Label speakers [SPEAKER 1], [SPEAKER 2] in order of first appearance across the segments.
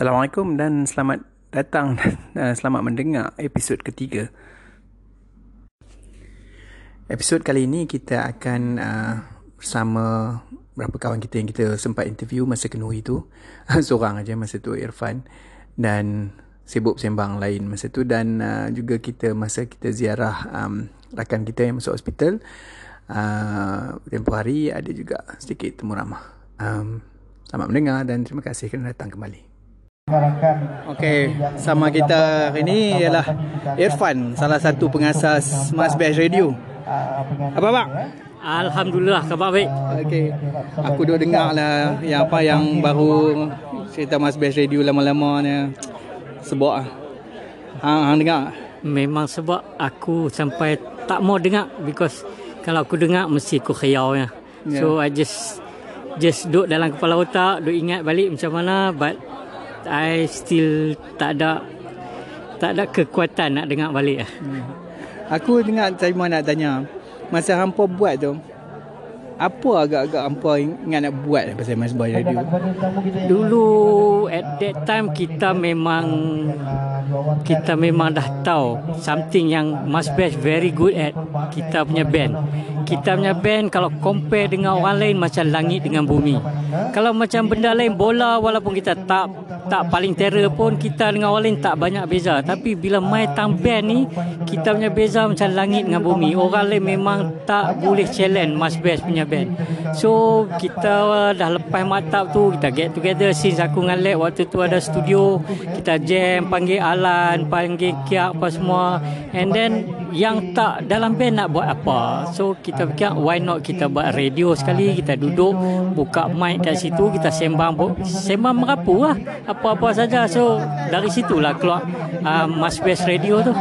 [SPEAKER 1] Assalamualaikum dan selamat datang dan selamat mendengar episod ketiga. Episod kali ini kita akan uh, bersama beberapa kawan kita yang kita sempat interview masa kenuri tu. Seorang aja masa tu Irfan dan sibuk sembang lain masa tu dan uh, juga kita masa kita ziarah um, rakan kita yang masuk hospital uh, tempoh hari ada juga sedikit temu ramah. Um, Selamat mendengar dan terima kasih kerana datang kembali. Okey, sama kita hari ini ialah Irfan, salah satu pengasas Mas Bash Radio. Apa bang?
[SPEAKER 2] Alhamdulillah khabar baik.
[SPEAKER 1] Okey. Aku dah dengar lah yang apa yang baru cerita Mas Bash Radio lama-lama ni. Sebab ah. Hang, hang dengar?
[SPEAKER 2] Memang sebab aku sampai tak mau dengar because kalau aku dengar mesti aku khayal ya. Yeah. So I just just duduk dalam kepala otak, duduk ingat balik macam mana but I still tak ada tak ada kekuatan nak dengar balik lah. Hmm.
[SPEAKER 1] Aku dengar saya mau nak tanya masa hampa buat tu apa agak-agak hampa ingat nak buat pasal Mas Boy Radio?
[SPEAKER 2] Dulu at that time kita memang kita memang dah tahu something yang Mas Bash very good at kita punya band kita punya band kalau compare dengan orang lain macam langit dengan bumi. Kalau macam benda lain bola walaupun kita tak tak paling terror pun kita dengan orang lain tak banyak beza. Tapi bila main tang band ni kita punya beza macam langit dengan bumi. Orang lain memang tak boleh challenge Mas Best punya band. So kita dah lepas matap tu kita get together since aku dengan Lek waktu tu ada studio kita jam panggil Alan panggil Kiak apa semua and then yang tak dalam band nak buat apa. So kita fikir why not kita buat radio sekali, kita duduk buka mic kat situ, kita sembang sembang merapu lah apa-apa saja. So dari situlah keluar uh, Mas Best Radio tu.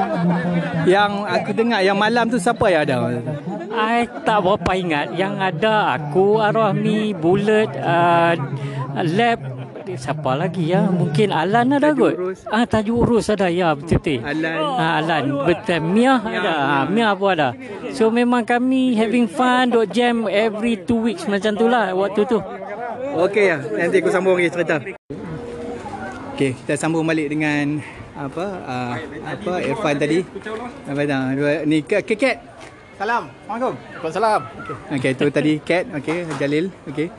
[SPEAKER 1] Yang aku dengar yang malam tu siapa yang ada?
[SPEAKER 2] I tak berapa ingat. Yang ada aku, Arwahmi, Bullet, uh, Lab, siapa lagi ya? Mungkin Alan ada kot. Ah tajuk urus ada ya betul-betul. Alan. Ah Alan betul. Mia ada. Ah Mia pun ada. So memang kami having fun dot jam every two weeks macam tu lah waktu tu.
[SPEAKER 1] Okey ya. Nanti aku sambung lagi cerita. Okey, kita sambung balik dengan apa uh, apa Irfan tadi. Apa dah? Dua ni Kat. Salam. Assalamualaikum.
[SPEAKER 3] Waalaikumsalam.
[SPEAKER 1] Okey, okay, tu tadi Kat. Okey, Jalil. Okey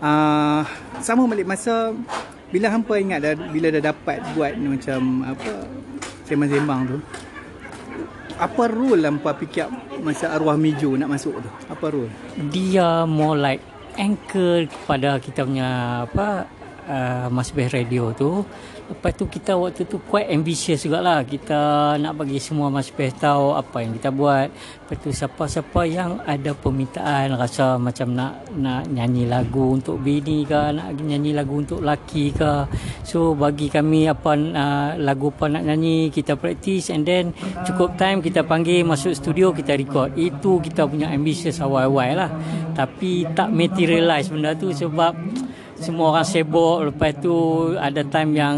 [SPEAKER 1] uh, sama balik masa bila hampa ingat dah, bila dah dapat buat macam apa sembang-sembang tu apa rule hampa fikir masa arwah mijo nak masuk tu apa rule
[SPEAKER 2] dia more like anchor kepada kita punya apa uh, masbih radio tu Lepas tu kita waktu tu quite ambitious juga lah. Kita nak bagi semua masbih tahu apa yang kita buat. Lepas tu siapa-siapa yang ada permintaan rasa macam nak nak nyanyi lagu untuk bini ke, nak nyanyi lagu untuk laki ke. So bagi kami apa uh, lagu apa nak nyanyi, kita practice and then cukup time kita panggil masuk studio kita record. Itu kita punya ambitious awal-awal lah. Tapi tak materialize benda tu sebab semua orang sibuk. Lepas tu ada time yang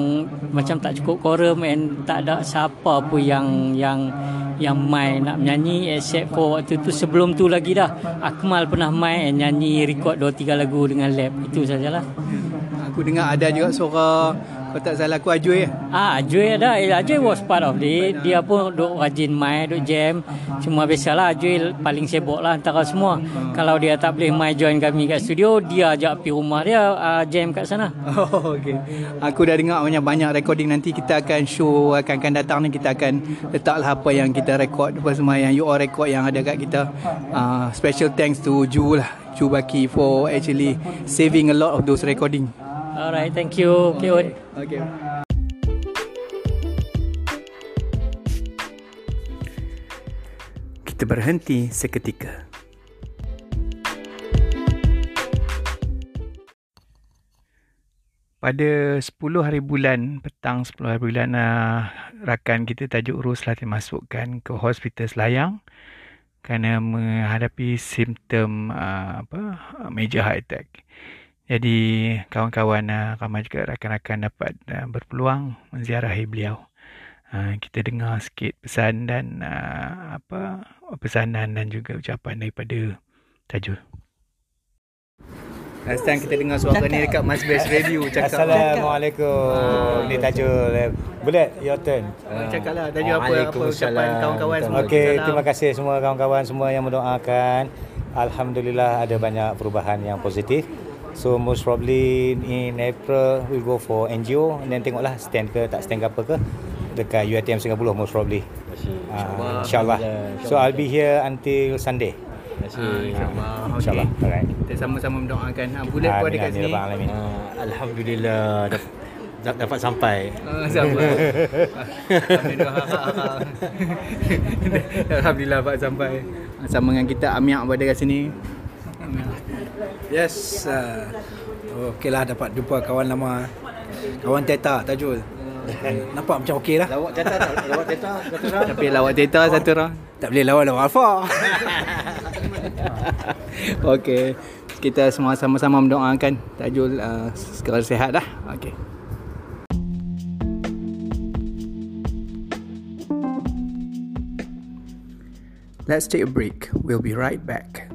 [SPEAKER 2] macam tak cukup quorum and tak ada siapa pun yang yang yang main. Nak menyanyi except for waktu tu sebelum tu lagi dah Akmal pernah main and nyanyi record 2 3 lagu dengan lab. Itu sajalah.
[SPEAKER 1] Aku dengar ada juga suara kalau tak salah aku ya.
[SPEAKER 2] Ah, Ajoy ada. Eh, Ajoy was part of it. Dia pun duk rajin main, duk jam. Cuma biasalah Ajoy paling sibuk lah antara semua. Hmm. Kalau dia tak boleh main join kami kat studio, dia ajak pergi rumah dia uh, jam kat sana.
[SPEAKER 1] Oh, okay. Aku dah dengar banyak banyak recording nanti kita akan show akan akan datang ni kita akan letaklah apa yang kita record apa semua yang you all record yang ada kat kita. Uh, special thanks to Ju lah. Ju Baki for actually saving a lot of those recording.
[SPEAKER 2] Alright, thank you. Okay, okay. okay.
[SPEAKER 1] Kita berhenti seketika. Pada 10 hari bulan, petang 10 hari bulan, uh, rakan kita tajuk Ros lah dimasukkan ke hospital Selayang kerana menghadapi simptom uh, apa major heart attack. Jadi kawan-kawan uh, ramai juga rakan-rakan dapat uh, berpeluang menziarahi beliau. Uh, kita dengar sikit pesan dan uh, apa pesanan dan juga ucapan daripada Tajul. Last time kita dengar suara ni dekat Mas Best Radio cakap.
[SPEAKER 4] Assalamualaikum. Ni Tajul. Boleh your turn.
[SPEAKER 1] Uh, cakap lah Tajuk apa, apa ucapan kawan-kawan semua.
[SPEAKER 4] Okey,
[SPEAKER 1] Salam.
[SPEAKER 4] terima kasih semua kawan-kawan semua yang mendoakan. Alhamdulillah ada banyak perubahan yang positif. So most probably in April we go for NGO and then tengoklah stand ke tak stand ke apa ke dekat UiTM Singapura most probably. Uh, InsyaAllah. So I'll be here until Sunday.
[SPEAKER 1] Ah, InsyaAllah.
[SPEAKER 4] InsyaAllah. Alright.
[SPEAKER 1] Kita sama-sama mendoakan. Ha, bulat pun ada kat sini.
[SPEAKER 4] alamin.
[SPEAKER 5] Uh, Alhamdulillah dap- dap- dapat sampai.
[SPEAKER 1] Ah, sabar. Alhamdulillah. Alhamdulillah Pak sampai. Sama dengan kita Amiak pun ada kat sini.
[SPEAKER 6] Yes. Uh, Okeylah dapat jumpa kawan lama. Kawan Teta Tajul. Nampak macam okey lah.
[SPEAKER 5] Lawak teta tak? Lawak teta satu orang.
[SPEAKER 1] Tapi lawak teta satu orang.
[SPEAKER 6] Tak boleh lawan lawan Alfa.
[SPEAKER 1] Okey. Kita semua sama-sama mendoakan Tajul uh, segera sihat dah. Okey. Let's take a break. We'll be right back.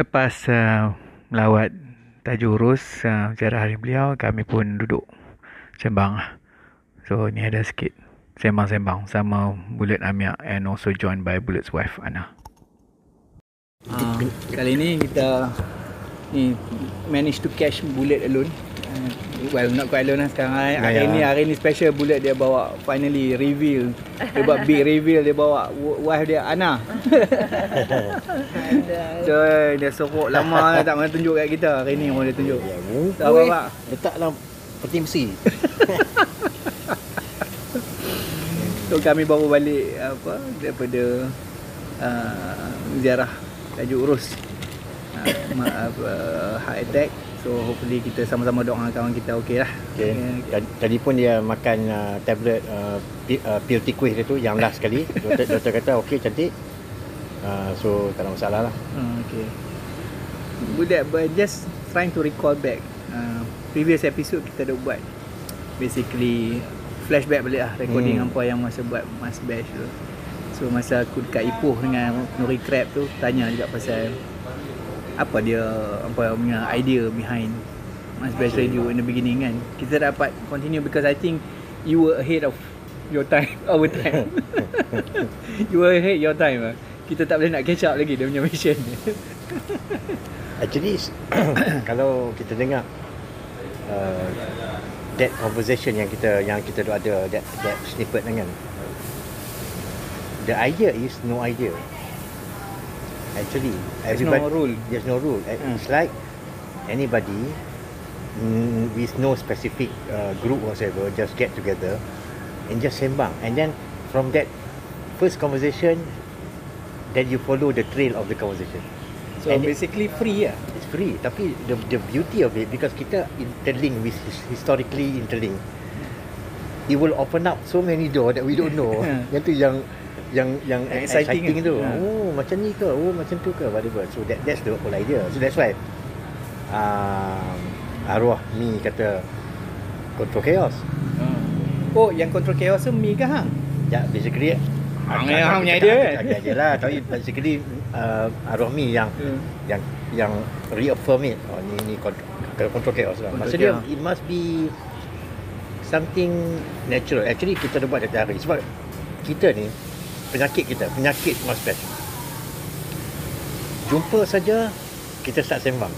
[SPEAKER 1] Lepas uh, melawat Tajurus uh, ziarah hari beliau, kami pun duduk sembang. So ni ada sikit sembang-sembang sama Bullet Amia and also joined by Bullet's wife Ana. Uh, kali ni kita ni manage to catch Bullet alone. Uh, well not quite alone lah sekarang hari, hari
[SPEAKER 5] Ya, ya.
[SPEAKER 1] ni hari ni special Bullet dia bawa finally reveal. Dia buat big reveal dia bawa wife dia Ana. So dia sorok lama tak mana tunjuk kat kita. Hari ni pun dia tunjuk. Tak apa pak.
[SPEAKER 5] Letak dalam peti besi.
[SPEAKER 1] So kami baru balik apa daripada uh, ziarah tajuk urus. Uh, apa, heart attack. So hopefully kita sama-sama doa kawan kita okey lah.
[SPEAKER 5] Okay. Tadi, tadi pun dia makan uh, tablet uh, pi, uh, pil tikus dia tu yang last sekali. Doktor, doktor kata okey cantik. Uh, so tak ada masalah lah.
[SPEAKER 1] Uh, okay. Budak but just trying to recall back uh, previous episode kita dah buat basically flashback balik lah recording
[SPEAKER 5] Hmm.
[SPEAKER 1] hmm. apa yang masa buat Mas Bash tu. So masa aku dekat Ipoh dengan Nuri Crab tu tanya juga pasal apa dia apa punya idea behind Mas Bash Radio in the beginning kan. Kita dapat continue because I think you were ahead of your time, our time. you were ahead your time lah. Kita tak boleh nak catch up lagi dia punya mission.
[SPEAKER 5] Actually kalau kita dengar uh, that conversation yang kita yang kita ada that that snippet dengan the idea is no idea. Actually,
[SPEAKER 1] There's no rule.
[SPEAKER 5] There's no rule. Uh,
[SPEAKER 1] Hmm.
[SPEAKER 5] It's like anybody mm, with no specific uh, group whatsoever just get together and just sembang. And then from that first conversation, then you follow the trail of the conversation.
[SPEAKER 1] So
[SPEAKER 5] And it-
[SPEAKER 1] basically free lah.
[SPEAKER 5] It's free tapi the the beauty of it because kita interlink with his- historically interlink it will open up so many door that we don't know yang tu yang yang yang exciting,
[SPEAKER 1] exciting
[SPEAKER 5] tu.
[SPEAKER 1] kan?
[SPEAKER 5] oh macam ni ke? Oh macam tu ke? Whatever. So that that's the whole idea. So that's why um, arwah mi kata control chaos.
[SPEAKER 1] Oh, yang control chaos tu Mi ke hang?
[SPEAKER 5] ya basically
[SPEAKER 1] Hang yang hang punya idea kan?
[SPEAKER 5] idea lah. Tapi basically uh, arwah mi yang
[SPEAKER 1] Hmm.
[SPEAKER 5] yang yang reaffirm it. Oh ni ni control, control chaos lah.
[SPEAKER 1] Control
[SPEAKER 5] maksud dia
[SPEAKER 1] chaos.
[SPEAKER 5] it must be something natural. Actually kita dah buat dari hari. Sebab kita ni penyakit kita penyakit mas best jumpa saja kita start sembang.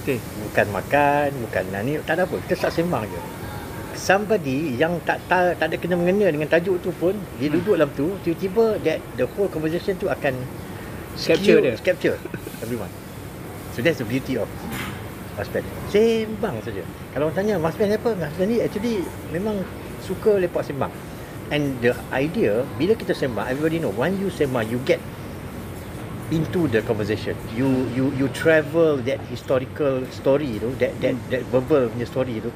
[SPEAKER 1] Okay.
[SPEAKER 5] bukan makan bukan nani tak ada apa kita start sembang je. Somebody yang tak tak, tak ada kena mengena dengan tajuk tu pun dia
[SPEAKER 1] Hmm.
[SPEAKER 5] duduk dalam tu tiba-tiba that the whole conversation tu akan
[SPEAKER 1] Capture dia.
[SPEAKER 5] capture everyone. So that's the beauty of Mas sembang saja. Kalau orang tanya Mas apa? Mas ni actually memang suka lepak sembang and the idea bila kita sembang everybody know when you sembang you get into the conversation. You you you travel that historical story tu that that that verbal punya story tu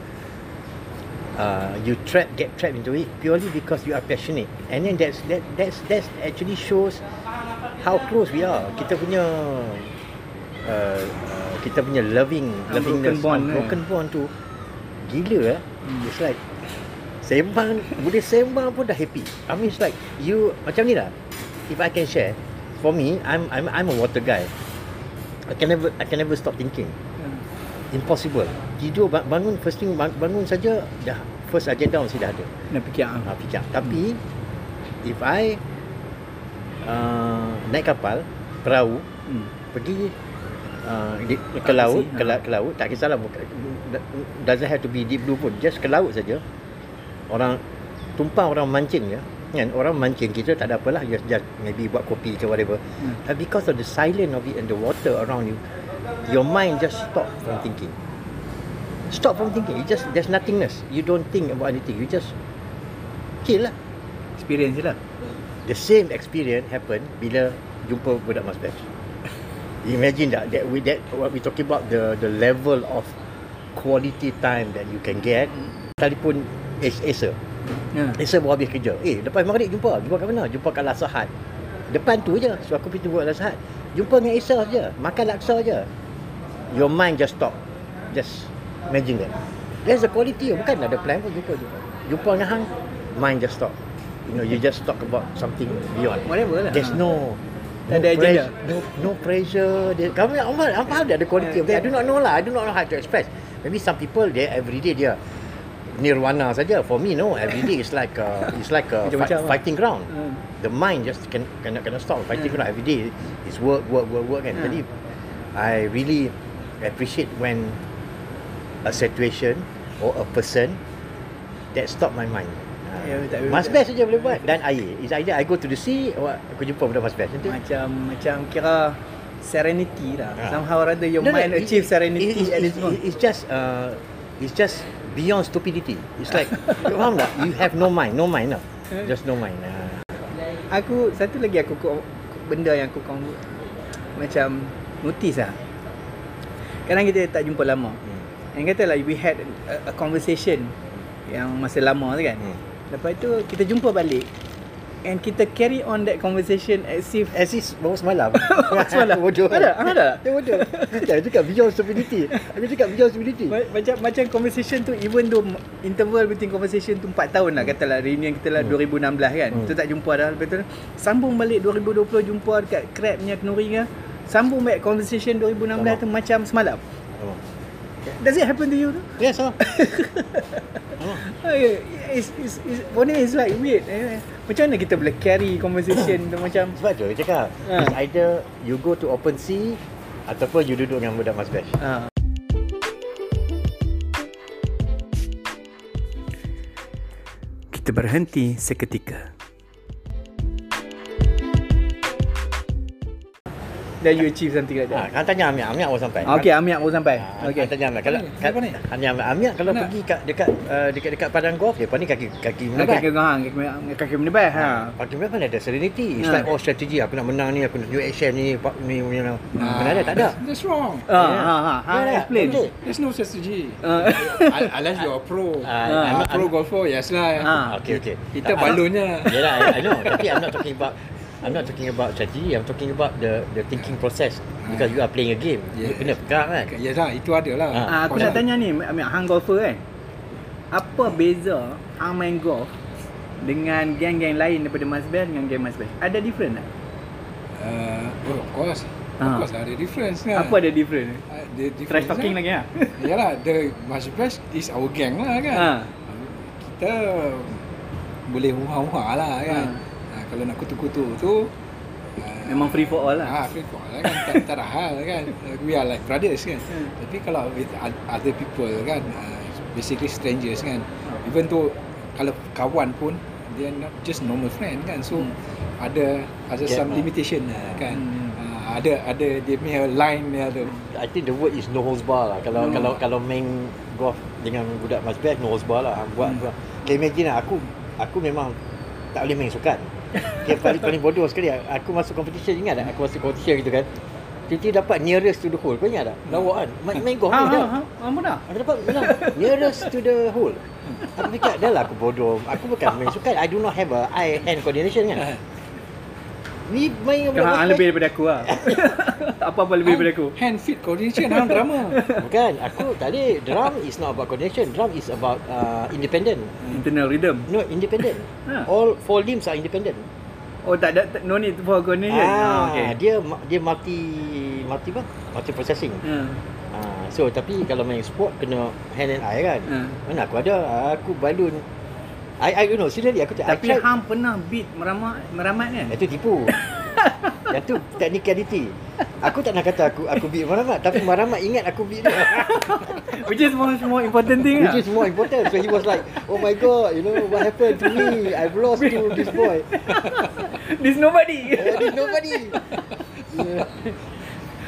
[SPEAKER 5] uh, you trap get trapped into it purely because you are passionate. And then that's that that's that's actually shows how close we are. Kita punya uh, uh, kita punya loving lovingness
[SPEAKER 1] bond, eh.
[SPEAKER 5] broken bond tu gila eh. It's like sembang boleh sembang pun dah happy I mean it's like you macam ni lah if I can share for me, I'm I'm I'm a water guy. I can never I can never stop thinking. Impossible. Tidur ba- bangun first thing bang- bangun saja dah first agenda mesti dah ada.
[SPEAKER 1] Nak fikir ah.
[SPEAKER 5] Ha, fikir. Tapi if I uh, naik kapal perahu
[SPEAKER 1] Hmm.
[SPEAKER 5] pergi uh, di, ke laut ke,
[SPEAKER 1] ha.
[SPEAKER 5] la, ke laut tak kisahlah doesn't have to be deep blue pun just ke laut saja orang tumpang orang mancing ya kan orang mancing kita tak ada apalah just, just maybe buat kopi ke whatever
[SPEAKER 1] Hmm.
[SPEAKER 5] but because of the silence of it and the water around you your mind just stop from thinking stop from thinking you just there's nothingness you don't think about anything you just chill lah
[SPEAKER 1] Experience lah.
[SPEAKER 5] the same experience happen bila jumpa budak mas batch. Imagine that that we that what we talking about the the level of quality time that you can get. Telefon As- Acer.
[SPEAKER 1] Ya.
[SPEAKER 5] Acer baru habis kerja. Eh, lepas maghrib jumpa. Jumpa kat mana? Jumpa kat Lasahat. Depan tu je. So aku pergi kat Lasahat. Jumpa dengan Acer je. Makan laksa je. Your mind just stop. Just imagine that. There's a quality. Bukan ada plan pun jumpa jumpa. Jumpa dengan hang, mind just stop. You know, you just talk about something beyond.
[SPEAKER 1] Whatever lah.
[SPEAKER 5] There's no
[SPEAKER 1] Tak ada
[SPEAKER 5] press-
[SPEAKER 1] agenda.
[SPEAKER 5] no, no pressure. There, kami amal apa ada ada quality that. I do not know lah. I do not know how to express. Maybe some people they every day dia nirwana saja. For me no, every day is like a, it's like a fight,
[SPEAKER 1] lah.
[SPEAKER 5] fighting ground.
[SPEAKER 1] Hmm.
[SPEAKER 5] The mind just can cannot cannot stop fighting ground every day. It's work work work work kan.
[SPEAKER 1] Hmm.
[SPEAKER 5] Jadi I really appreciate when a situation or a person that stop my mind.
[SPEAKER 1] Ya, tak boleh
[SPEAKER 5] Mas best saja boleh buat dan air. Is either I go to the sea or aku jumpa budak mas best. Nanti
[SPEAKER 1] Macam macam kira serenity lah.
[SPEAKER 5] Ah.
[SPEAKER 1] Somehow or other your
[SPEAKER 5] No, no,
[SPEAKER 1] mind
[SPEAKER 5] it-
[SPEAKER 1] achieve
[SPEAKER 5] it-
[SPEAKER 1] serenity
[SPEAKER 5] it- it- it- It's just uh, it's just beyond stupidity. It's like you faham tak? You have no mind, no mind lah. Just no mind. Uh,
[SPEAKER 1] Aku satu lagi aku benda yang aku kau macam notice lah. Kadang kita tak jumpa lama.
[SPEAKER 5] hmm.
[SPEAKER 1] Yang kata lah we had a, a conversation yang masa lama tu kan.
[SPEAKER 5] Hmm.
[SPEAKER 1] Lepas tu kita jumpa balik and kita carry on that conversation as if
[SPEAKER 5] As is baru semalam.
[SPEAKER 1] Semalam?
[SPEAKER 5] bodoh.
[SPEAKER 1] Ada? Ada?
[SPEAKER 5] Dia bodoh. Dia cakap beyond stupidity. Aku cakap beyond stupidity.
[SPEAKER 1] Ma- macam macam conversation tu even though interval between conversation tu 4 tahun lah katalah reunion kita lah 2016 kan
[SPEAKER 5] Hmm.
[SPEAKER 1] tu tak jumpa dah lepas tu sambung balik 2020 jumpa dekat crab punya kenuri kan sambung balik conversation 2016
[SPEAKER 5] Sama.
[SPEAKER 1] tu macam semalam. Does it happen to you tu
[SPEAKER 5] Yes, oh.
[SPEAKER 1] oh, yeah. it's, it's, it's, for me it's like weird eh. macam mana kita boleh carry conversation tu macam
[SPEAKER 5] Sebab tu dia cakap
[SPEAKER 1] Ha.
[SPEAKER 5] It's either you go to open sea Ataupun you duduk dengan budak mas bash
[SPEAKER 1] ah.
[SPEAKER 7] Kita berhenti seketika.
[SPEAKER 1] Then you achieve something like
[SPEAKER 5] ha,
[SPEAKER 1] that
[SPEAKER 5] Kan tanya Amiak Amiak baru sampai
[SPEAKER 1] ah, okay Amiak baru sampai
[SPEAKER 5] Ha,
[SPEAKER 1] okay
[SPEAKER 5] okay. Tanya Amiak kalau
[SPEAKER 1] Mana?
[SPEAKER 5] kan,
[SPEAKER 1] ni?
[SPEAKER 5] Tanya Amiak Amiak kalau
[SPEAKER 1] Mana?
[SPEAKER 5] pergi kat dekat uh, dekat dekat padang golf depa ni kaki kaki
[SPEAKER 1] Nak
[SPEAKER 5] menebat.
[SPEAKER 1] kaki gahang kaki, kaki menebas ha.
[SPEAKER 5] Kaki menebat ada serenity. It's
[SPEAKER 1] Ha.
[SPEAKER 5] like oh strategi aku nak menang ni aku nak tunjuk action ni pak- ni ni. ni. Mana ada tak ada.
[SPEAKER 6] That's wrong.
[SPEAKER 1] Ah, ha, ha, ha, explain.
[SPEAKER 6] There's no strategy.
[SPEAKER 1] Ah.
[SPEAKER 6] Un- Unless you're a pro.
[SPEAKER 5] Ah,
[SPEAKER 6] Ah,
[SPEAKER 5] I'm not-
[SPEAKER 6] pro golfer, yes lah.
[SPEAKER 1] Ah.
[SPEAKER 5] Okay okay.
[SPEAKER 6] Kita balonnya.
[SPEAKER 5] Yalah, I know. Tapi I'm not talking about I'm not talking about strategy. I'm talking about the the thinking process. Because you are playing a game. You
[SPEAKER 6] Yeah.
[SPEAKER 5] kena pegang kan.
[SPEAKER 6] Ya dah, itu ada lah.
[SPEAKER 5] Ah.
[SPEAKER 1] Ah, aku nak tanya ni, ambil hang golfer kan. Apa beza hang main golf dengan geng-geng lain daripada Mas Best dengan geng Mas Best? Ada different tak?
[SPEAKER 6] Uh, oh, of course. Of
[SPEAKER 1] Ah.
[SPEAKER 6] course ada difference kan.
[SPEAKER 1] Apa ada different?
[SPEAKER 6] Uh, the difference
[SPEAKER 1] Trash talking lagi ah.
[SPEAKER 6] Yalah, the Mas Best is our gang lah kan.
[SPEAKER 1] Ha.
[SPEAKER 6] Kita boleh huha-huha lah kan. Ah, kalau nak kutu-kutu tu ah,
[SPEAKER 1] Memang free for all lah.
[SPEAKER 6] Ah, free for all lah kan. tak, tak ada hal kan. We are like brothers kan.
[SPEAKER 1] Hmm.
[SPEAKER 6] Tapi kalau with other people kan, uh, basically strangers kan. Even though kalau kawan pun, they are not just normal friend kan. So
[SPEAKER 1] Hmm.
[SPEAKER 6] ada ada
[SPEAKER 5] Yeah,
[SPEAKER 6] some
[SPEAKER 5] ah.
[SPEAKER 6] limitation lah kan.
[SPEAKER 1] Hmm.
[SPEAKER 6] Uh, ada ada dia punya line dia tu.
[SPEAKER 5] I think the word is no holds bar lah. Kalau
[SPEAKER 1] No.
[SPEAKER 5] kalau kalau main golf dengan budak mas best no holds bar lah. Buat
[SPEAKER 1] Hmm.
[SPEAKER 5] buat. Okay, imagine lah, aku aku memang tak boleh main sukan. Okay, paling paling bodoh sekali aku masuk competition ingat tak? Aku masuk competition gitu kan. Tiba-tiba dapat nearest to the hole. Kau ingat tak? Lawak kan? Main, main golf
[SPEAKER 1] Ha ha
[SPEAKER 5] dah.
[SPEAKER 1] ha. Dah?
[SPEAKER 5] Aku dapat menang nearest to the hole. Aku fikir dah lah aku bodoh. Aku bukan main sukan. I do not have a eye hand coordination kan. Ni main
[SPEAKER 1] Kau hang lebih daripada aku lah. Apa-apa lebih daripada aku.
[SPEAKER 6] Hand fit coordination dalam drama.
[SPEAKER 5] Bukan, aku tak ada. Drum is not about coordination. Drum is about uh, independent.
[SPEAKER 1] Internal rhythm.
[SPEAKER 5] No, independent.
[SPEAKER 1] Ha.
[SPEAKER 5] All four limbs are independent.
[SPEAKER 1] Oh tak ada tak- no need for coordination.
[SPEAKER 5] Ah,
[SPEAKER 1] okay.
[SPEAKER 5] dia dia multi multi apa? Multi processing.
[SPEAKER 1] Ha.
[SPEAKER 5] Ah, so tapi kalau main sport kena hand and eye kan.
[SPEAKER 1] Hmm.
[SPEAKER 5] Mana aku ada aku balun. I I you know seriously aku tak
[SPEAKER 1] Tapi hang pernah beat meramat meramat kan?
[SPEAKER 5] Itu tipu. Yang tu technicality. Aku tak nak kata aku aku beat Maramat tapi Maramat ingat aku beat dia.
[SPEAKER 1] Which is more more important thing
[SPEAKER 5] Which is more important. So he was like, "Oh my god, you know what happened to me? I've lost to this boy."
[SPEAKER 1] This nobody.
[SPEAKER 5] Uh, there's nobody.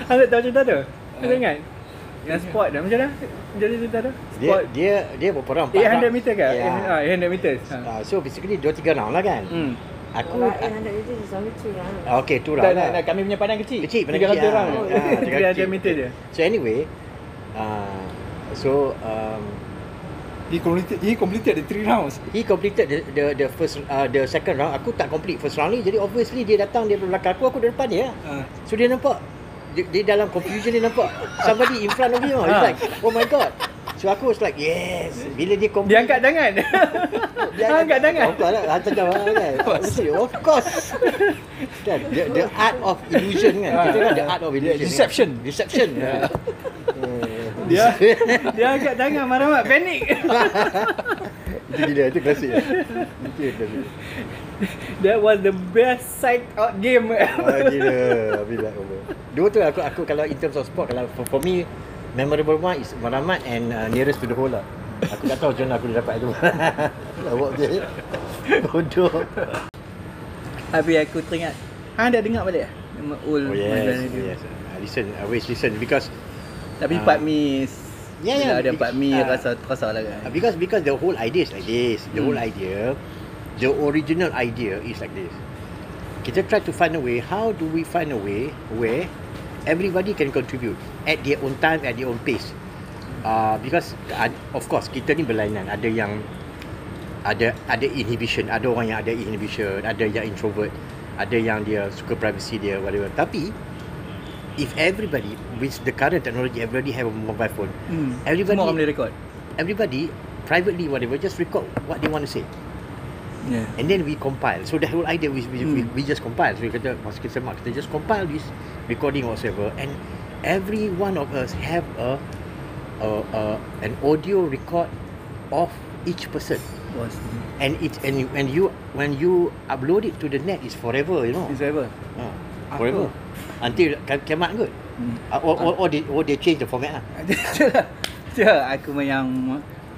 [SPEAKER 1] Hang tak tahu cerita tu? Hang ingat? Yang sport dah macam mana? Jadi cerita?
[SPEAKER 5] Dia
[SPEAKER 1] Sport
[SPEAKER 5] dia dia berapa round?
[SPEAKER 1] 800 meter ke?
[SPEAKER 5] Yeah.
[SPEAKER 1] Ah, 800 meters. Ha.
[SPEAKER 5] Uh, so basically 2 3 round lah kan.
[SPEAKER 1] Hmm.
[SPEAKER 5] Aku
[SPEAKER 8] Kalau 800 itu is only two rounds.
[SPEAKER 5] Ah, Okay, tu
[SPEAKER 1] Tak,
[SPEAKER 5] round lah.
[SPEAKER 1] nak, kami punya padang kecil.
[SPEAKER 5] Kecil, padang
[SPEAKER 1] 300
[SPEAKER 5] kecil,
[SPEAKER 1] orang.
[SPEAKER 5] ah. Ah,
[SPEAKER 1] 300 meter je.
[SPEAKER 5] So anyway, uh, so um,
[SPEAKER 6] He completed he completed the three rounds.
[SPEAKER 5] he completed the the, the first uh, the second round. Aku tak complete first round ni. Jadi obviously dia datang dia belakang aku, aku depan dia.
[SPEAKER 6] Ah.
[SPEAKER 5] So dia nampak dia, dia dalam confusion dia nampak somebody in front of him. He's
[SPEAKER 1] Ah.
[SPEAKER 5] like, oh my god. So aku was like, yes. Bila dia complete,
[SPEAKER 1] Dia angkat tangan.
[SPEAKER 5] dia
[SPEAKER 1] angkat tangan.
[SPEAKER 5] Of course lah, hantar jawab kan. Mesti, of course. kan, the, the art of illusion kan. Kita kan the art of illusion.
[SPEAKER 6] Deception.
[SPEAKER 5] Kan? Deception.
[SPEAKER 1] Dia dia angkat tangan maramat panik.
[SPEAKER 5] itu gila, itu klasik. Itu yang klasik.
[SPEAKER 1] That was the best side out game.
[SPEAKER 5] Ah, gila. Bila Dua tu aku aku kalau in terms of sport kalau for, for me memorable one is Maramat and uh, nearest to the hole lah. Aku tak tahu macam mana aku boleh dapat tu. Lawak je. Bodoh.
[SPEAKER 1] Tapi aku teringat. Hang dah dengar balik? Nama old
[SPEAKER 5] Oh yes, yes. I listen, I always listen because
[SPEAKER 1] Tapi
[SPEAKER 5] Ah.
[SPEAKER 1] Pak Mis.
[SPEAKER 5] Ya, ya,
[SPEAKER 1] Bila ada
[SPEAKER 5] because-
[SPEAKER 1] Pak Mi
[SPEAKER 5] ah.
[SPEAKER 1] rasa terasa lah kan.
[SPEAKER 5] Uh, because because the whole idea is like this. The
[SPEAKER 1] Hmm.
[SPEAKER 5] whole idea, the original idea is like this. Kita try to find a way. How do we find a way where everybody can contribute at their own time, at their own pace? Uh, because uh, of course kita ni berlainan. Ada yang ada ada inhibition, ada orang yang ada inhibition, ada yang introvert, ada yang dia suka privacy dia whatever. Tapi if everybody with the current technology everybody have a mobile phone,
[SPEAKER 1] Hmm.
[SPEAKER 5] everybody
[SPEAKER 1] Semua orang boleh rekod.
[SPEAKER 5] everybody privately whatever just record what they want to say
[SPEAKER 1] Yeah.
[SPEAKER 5] and then we compile. So the whole idea we, we, we,
[SPEAKER 1] Hmm.
[SPEAKER 5] we just compile. So we kata masa kita semak kita just compile this recording or whatever. And every one of us have a, a, a an audio record of each person. And it and you, and you when you upload it to the net it's forever you know.
[SPEAKER 1] Is ever.
[SPEAKER 5] uh, forever. Until ki- kiamat kot.
[SPEAKER 1] Hmm.
[SPEAKER 5] uh, or, or, or, they, or they change the format lah.
[SPEAKER 1] Itulah aku yang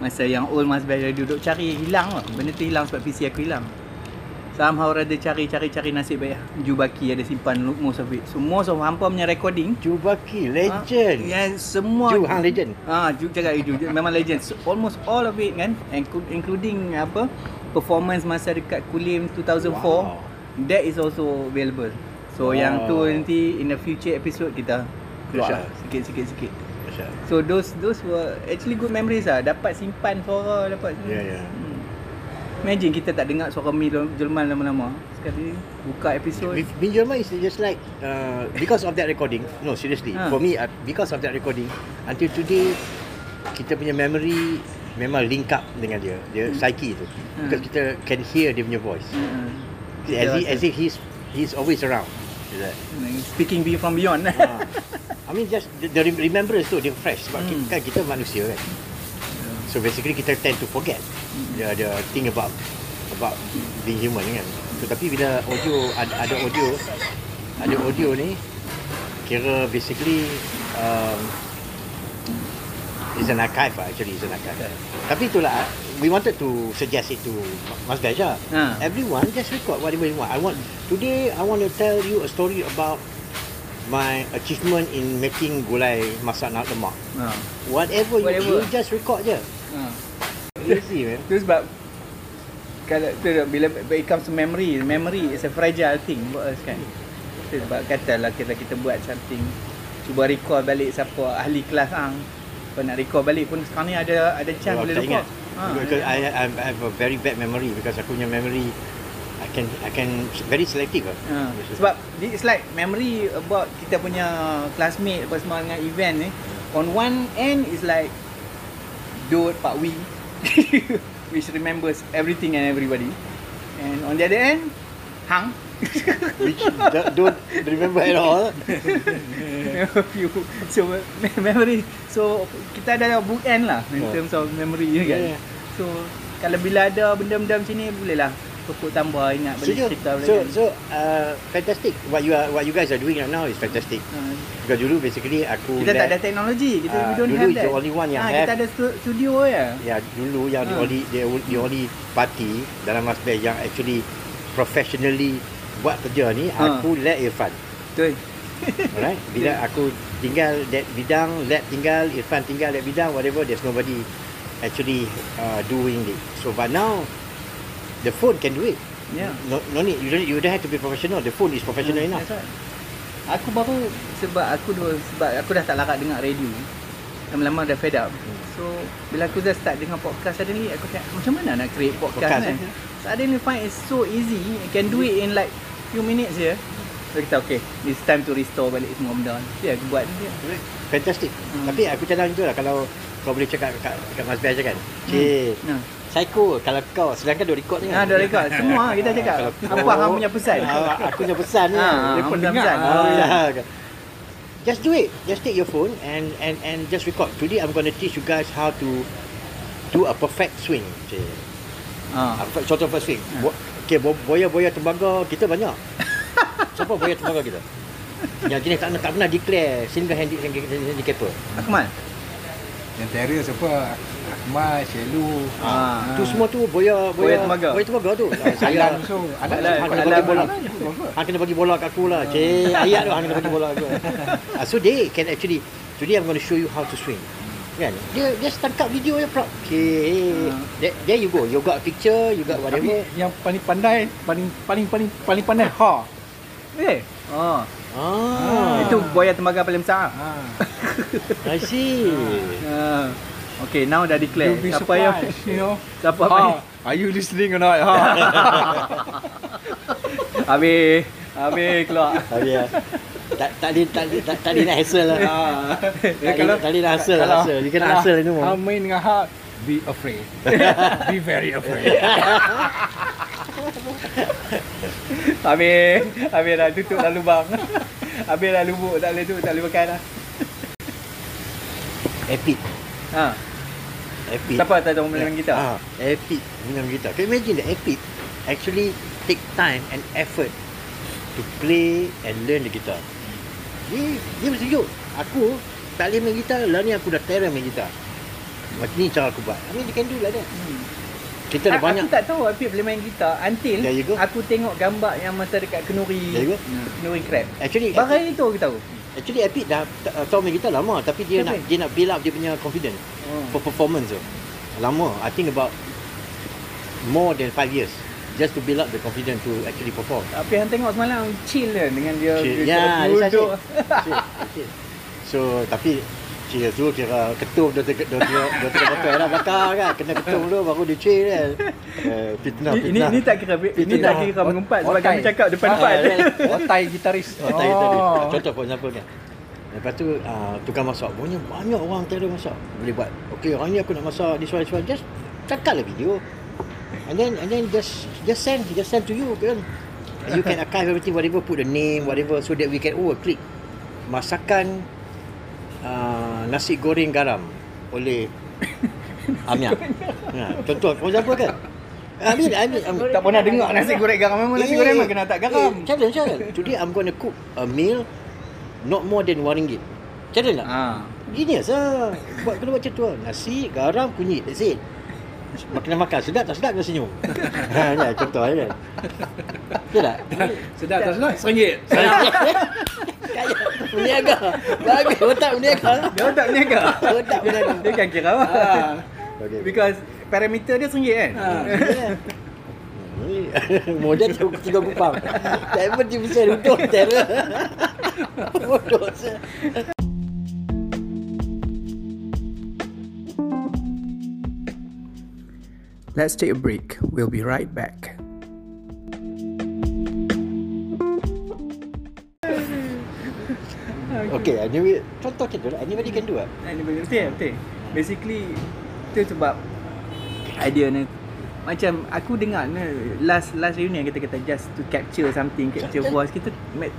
[SPEAKER 1] masa yang old Mas Bel duduk cari hilang lah. Benda tu hilang sebab PC aku hilang. Somehow rada cari-cari-cari nasib baik lah. Jubaki ada simpan most of it. So most of hampa punya recording
[SPEAKER 5] Jubaki legend
[SPEAKER 1] Ah, yang semua
[SPEAKER 5] Ju hang legend
[SPEAKER 1] Ah, Ju cakap itu Ju memang legend. So, almost all of it kan, inclu- including apa performance masa dekat Kulim 2004.
[SPEAKER 5] Wow.
[SPEAKER 1] That is also available. So
[SPEAKER 5] Wow.
[SPEAKER 1] yang tu nanti in the future episode kita keluar
[SPEAKER 5] Dahsyat. Dahsyat.
[SPEAKER 1] So those those were actually good memories lah. Dapat simpan suara, dapat.
[SPEAKER 5] Ya, ya.
[SPEAKER 1] Hmm. Imagine kita tak dengar suara Mi Jerman lama-lama. Sekali buka episod.
[SPEAKER 5] With Bin Jerman is just like uh, because of that recording. No, seriously.
[SPEAKER 1] Ha.
[SPEAKER 5] For me, uh, because of that recording, until today, kita punya memory memang link up dengan dia. Dia psyche tu.
[SPEAKER 1] Ha.
[SPEAKER 5] Because kita can hear dia punya voice.
[SPEAKER 1] Hmm.
[SPEAKER 5] As if,
[SPEAKER 1] Kita
[SPEAKER 5] as if he's he's always around.
[SPEAKER 1] Speaking be from beyond.
[SPEAKER 5] Ah. I mean just the, the remembrance tu dia fresh sebab
[SPEAKER 1] Hmm.
[SPEAKER 5] kita, kan kita manusia kan. So basically kita tend to forget the the thing about about being human kan. So tapi bila audio ada, ada audio ada audio ni kira basically um, is an archive lah actually is an archive. Tapi itulah we wanted to suggest it to Mas Daja.
[SPEAKER 1] Ha.
[SPEAKER 5] Everyone just record whatever you want. I want today I want to tell you a story about my achievement in making gulai masak nak lemak.
[SPEAKER 1] Ha.
[SPEAKER 5] Whatever,
[SPEAKER 1] Whatever.
[SPEAKER 5] you, you just record je.
[SPEAKER 1] Ha.
[SPEAKER 5] Easy man.
[SPEAKER 1] Tu sebab kalau tu bila it comes to memory, memory is a fragile thing buat us kan. Tu sebab katalah kita kita buat something cuba recall balik siapa ahli kelas hang. Kau nak recall balik pun sekarang ni ada ada chance
[SPEAKER 5] Kalau
[SPEAKER 1] boleh lupa.
[SPEAKER 5] ingat. Because I, I, I have a very bad memory because aku punya memory I can I can very selective lah.
[SPEAKER 1] Ha. Sebab it's like memory about kita punya classmate apa semua dengan event ni. On one end is like Dot, Pak Wee which remembers everything and everybody. And on the other end, Hang
[SPEAKER 5] which don't- remember at all.
[SPEAKER 1] so me- memory so kita ada bookend lah in
[SPEAKER 5] Yeah.
[SPEAKER 1] terms of memory ni kan
[SPEAKER 5] Yeah.
[SPEAKER 1] so kalau bila ada benda-benda macam ni boleh lah pokok tambah ingat balik
[SPEAKER 5] So,
[SPEAKER 1] cerita balik
[SPEAKER 5] so,
[SPEAKER 1] kan.
[SPEAKER 5] so uh, fantastic. What you are, what you guys are doing right now is fantastic.
[SPEAKER 1] Ha,
[SPEAKER 5] Because dulu basically aku
[SPEAKER 1] kita tak
[SPEAKER 5] let-
[SPEAKER 1] ada teknologi kita
[SPEAKER 5] Ah,
[SPEAKER 1] we don't
[SPEAKER 5] dulu
[SPEAKER 1] have that
[SPEAKER 5] the only one yang
[SPEAKER 1] ha,
[SPEAKER 5] have-
[SPEAKER 1] kita ada stu- studio ya
[SPEAKER 5] Ya dulu yang the
[SPEAKER 1] Ha.
[SPEAKER 5] only the, the only party dalam Mas Band yang actually professionally buat kerja ni
[SPEAKER 1] Ha.
[SPEAKER 5] aku let Irfan.
[SPEAKER 1] betul
[SPEAKER 5] Alright. Bila aku tinggal that bidang, let tinggal, Irfan tinggal that bidang, whatever, there's nobody actually uh, doing it. So but now the phone can do it.
[SPEAKER 1] yeah
[SPEAKER 5] No, no need. You don't, you don't have to be professional. The phone is professional enough.
[SPEAKER 1] That's right. Aku baru sebab aku dua sebab aku dah tak larat dengar radio. Lama-lama dah fed up. So bila aku dah start dengar podcast suddenly aku cakap macam mana nak create podcast,
[SPEAKER 5] Podcast,
[SPEAKER 1] kan.
[SPEAKER 5] eh?
[SPEAKER 1] Suddenly find it's so easy. You can do it in like few minutes je. So kita okay, it's time to restore balik semua benda. Ya aku buat dia.
[SPEAKER 5] Fantastic.
[SPEAKER 1] Hmm.
[SPEAKER 5] Tapi aku cadang tu lah kalau kau boleh cakap kat, kat Mas Band je kan. Cik,
[SPEAKER 1] Ha.
[SPEAKER 5] Psycho kalau kau sedangkan dua rekod ni
[SPEAKER 1] Ha,
[SPEAKER 5] kan.
[SPEAKER 1] dah record. Semua kita cakap.
[SPEAKER 5] Kalau
[SPEAKER 1] Apa hang punya pesan?
[SPEAKER 5] Ah, aku punya pesan ni.
[SPEAKER 1] Ha,
[SPEAKER 5] kan.
[SPEAKER 2] Dia pun
[SPEAKER 1] punya
[SPEAKER 2] dengar.
[SPEAKER 1] pesan.
[SPEAKER 5] Oh,
[SPEAKER 1] Ah.
[SPEAKER 5] Just do it. Just take your phone and and and just record. Today I'm going to teach you guys how to do a perfect swing.
[SPEAKER 1] Ha.
[SPEAKER 5] Apa contoh first swing? Bo- okay, bo- boya-boya tembaga kita banyak. Siapa boya tembaga kita? Yang jenis tak, tak pernah declare single handed handicapper.
[SPEAKER 1] Akmal.
[SPEAKER 6] Yang terrier siapa? Ahmad, Shelu.
[SPEAKER 1] Ah.
[SPEAKER 5] Tu semua tu boya
[SPEAKER 1] Boya
[SPEAKER 5] boya
[SPEAKER 1] tembaga.
[SPEAKER 5] Boya tembaga tu.
[SPEAKER 6] Alan
[SPEAKER 5] Saya
[SPEAKER 6] so
[SPEAKER 1] Alan,
[SPEAKER 6] Alan
[SPEAKER 5] hang kena bagi bola. Hang kena bagi bola kat aku lah. Cik, ayat tu hang kena bagi bola aku. Ah, so they can actually today I'm going to show you how to swing. Kan? Dia just tangkap video je prop. Okay.
[SPEAKER 1] Ah.
[SPEAKER 5] There, there you go. You got picture, you got
[SPEAKER 6] Tapi
[SPEAKER 5] whatever.
[SPEAKER 6] yang paling pandai, paling paling paling paling pandai ha.
[SPEAKER 1] Eh. Oh.
[SPEAKER 5] Ah.
[SPEAKER 1] Itu boya tembaga paling besar.
[SPEAKER 6] Ha.
[SPEAKER 5] I see.
[SPEAKER 1] Ha. Okay, now dah declare.
[SPEAKER 6] You'll be
[SPEAKER 1] Siapa yang
[SPEAKER 6] you know.
[SPEAKER 1] siapa
[SPEAKER 6] Ha.
[SPEAKER 1] ha.
[SPEAKER 6] Are you listening or not? Ha.
[SPEAKER 1] Habis habis keluar.
[SPEAKER 5] Tapi ya. Tak tak boleh tak tak tak boleh nak hassle lah.
[SPEAKER 6] Ha.
[SPEAKER 5] Tak boleh tak boleh nak hassle lah.
[SPEAKER 6] kalau-
[SPEAKER 5] hassle. You kena
[SPEAKER 6] kalau
[SPEAKER 5] hassle ni
[SPEAKER 6] hang
[SPEAKER 5] semua.
[SPEAKER 6] main dengan ha, be afraid. be very afraid.
[SPEAKER 1] Habis habis dah tutup dah lubang. Habis dah lubuk tak boleh tu tak boleh makan dah.
[SPEAKER 5] Epic.
[SPEAKER 1] Ha.
[SPEAKER 5] Epic.
[SPEAKER 1] Siapa tak tahu main gitar?
[SPEAKER 5] Ah, epic minum gitar. Can you imagine the epic actually take time and effort to play and learn the guitar. Dia dia bersejuk. Aku tak boleh main gitar, lah ni aku dah terror main gitar. Macam ni cara aku buat. I mean you can do like that. Kita dah
[SPEAKER 1] A-
[SPEAKER 5] banyak.
[SPEAKER 1] Aku tak tahu Apip boleh main gitar until
[SPEAKER 5] you go.
[SPEAKER 1] aku tengok gambar yang masa dekat Kenuri.
[SPEAKER 5] Go.
[SPEAKER 1] Kenuri Crab.
[SPEAKER 5] Actually,
[SPEAKER 1] Bagai itu aku tahu.
[SPEAKER 5] actually Epic dah uh, tahu main gitar lama tapi dia
[SPEAKER 1] Siapa?
[SPEAKER 5] nak dia nak build up dia punya confidence
[SPEAKER 1] Oh.
[SPEAKER 5] for performance tu. Lama. I think about more than 5 years just to build up the confidence to actually perform.
[SPEAKER 1] Tapi yang tengok semalam chill kan dengan dia.
[SPEAKER 5] Chill.
[SPEAKER 1] dia
[SPEAKER 5] Ya, dia
[SPEAKER 1] duduk.
[SPEAKER 5] Chill, chill. So, tapi chill tu kira ketum dia tengok dia tengok dia tengok botol dah belakang kan. Kena ketum dulu baru dia chill kan. Eh, fitnah,
[SPEAKER 1] Ni, ni,
[SPEAKER 5] fitnah.
[SPEAKER 1] ni tak kira ini tak kira mengumpat sebab
[SPEAKER 6] Otai.
[SPEAKER 1] kami cakap depan-depan.
[SPEAKER 5] Ah.
[SPEAKER 6] Otai gitaris.
[SPEAKER 5] Oh, tadi, tadi. Contoh for example kan. Lepas tu uh, tukang masak. Banyak banyak orang terror masak. Boleh buat. Okay, hari ni aku nak masak this one, this one. Just cakap lah video. And then and then just just send just send to you kan. You can archive everything whatever put the name whatever so that we can oh click masakan uh, nasi goreng garam oleh Amia. Ha, contoh for example kan. I mean, I mean, I'm,
[SPEAKER 1] Tak pernah dengar nasi goreng garam. Memang nasi goreng memang kena tak garam.
[SPEAKER 5] Eh, challenge, challenge. Today I'm going to cook a meal not more than one ringgit. Challenge tak?
[SPEAKER 1] Ha.
[SPEAKER 5] Genius lah. Buat kena buat macam tu lah. Nasi, garam, kunyit. That's it. Makan makan. Sedap tak sedap kena senyum. ha, ya, contoh kan. Betul tak?
[SPEAKER 6] Sedap tak sedap? Seringgit.
[SPEAKER 5] Kaya. Meniaga. Bagus. Otak meniaga.
[SPEAKER 1] Dia tak niaga.
[SPEAKER 5] Otak meniaga.
[SPEAKER 1] Dia kan kira apa?
[SPEAKER 5] Ah. Okay.
[SPEAKER 1] Because parameter dia RM1 kan?
[SPEAKER 5] Modal tu tiga kupang. Tak pun dia bisa duduk terror. Bodoh.
[SPEAKER 7] Let's take a break. We'll be right back.
[SPEAKER 5] Okay, anyway, contoh tu lah. Anybody can do lah.
[SPEAKER 1] Betul betul. Basically itu sebab idea ni macam aku dengar ni last last reunion kita kata just to capture something, capture voice. Kita ma-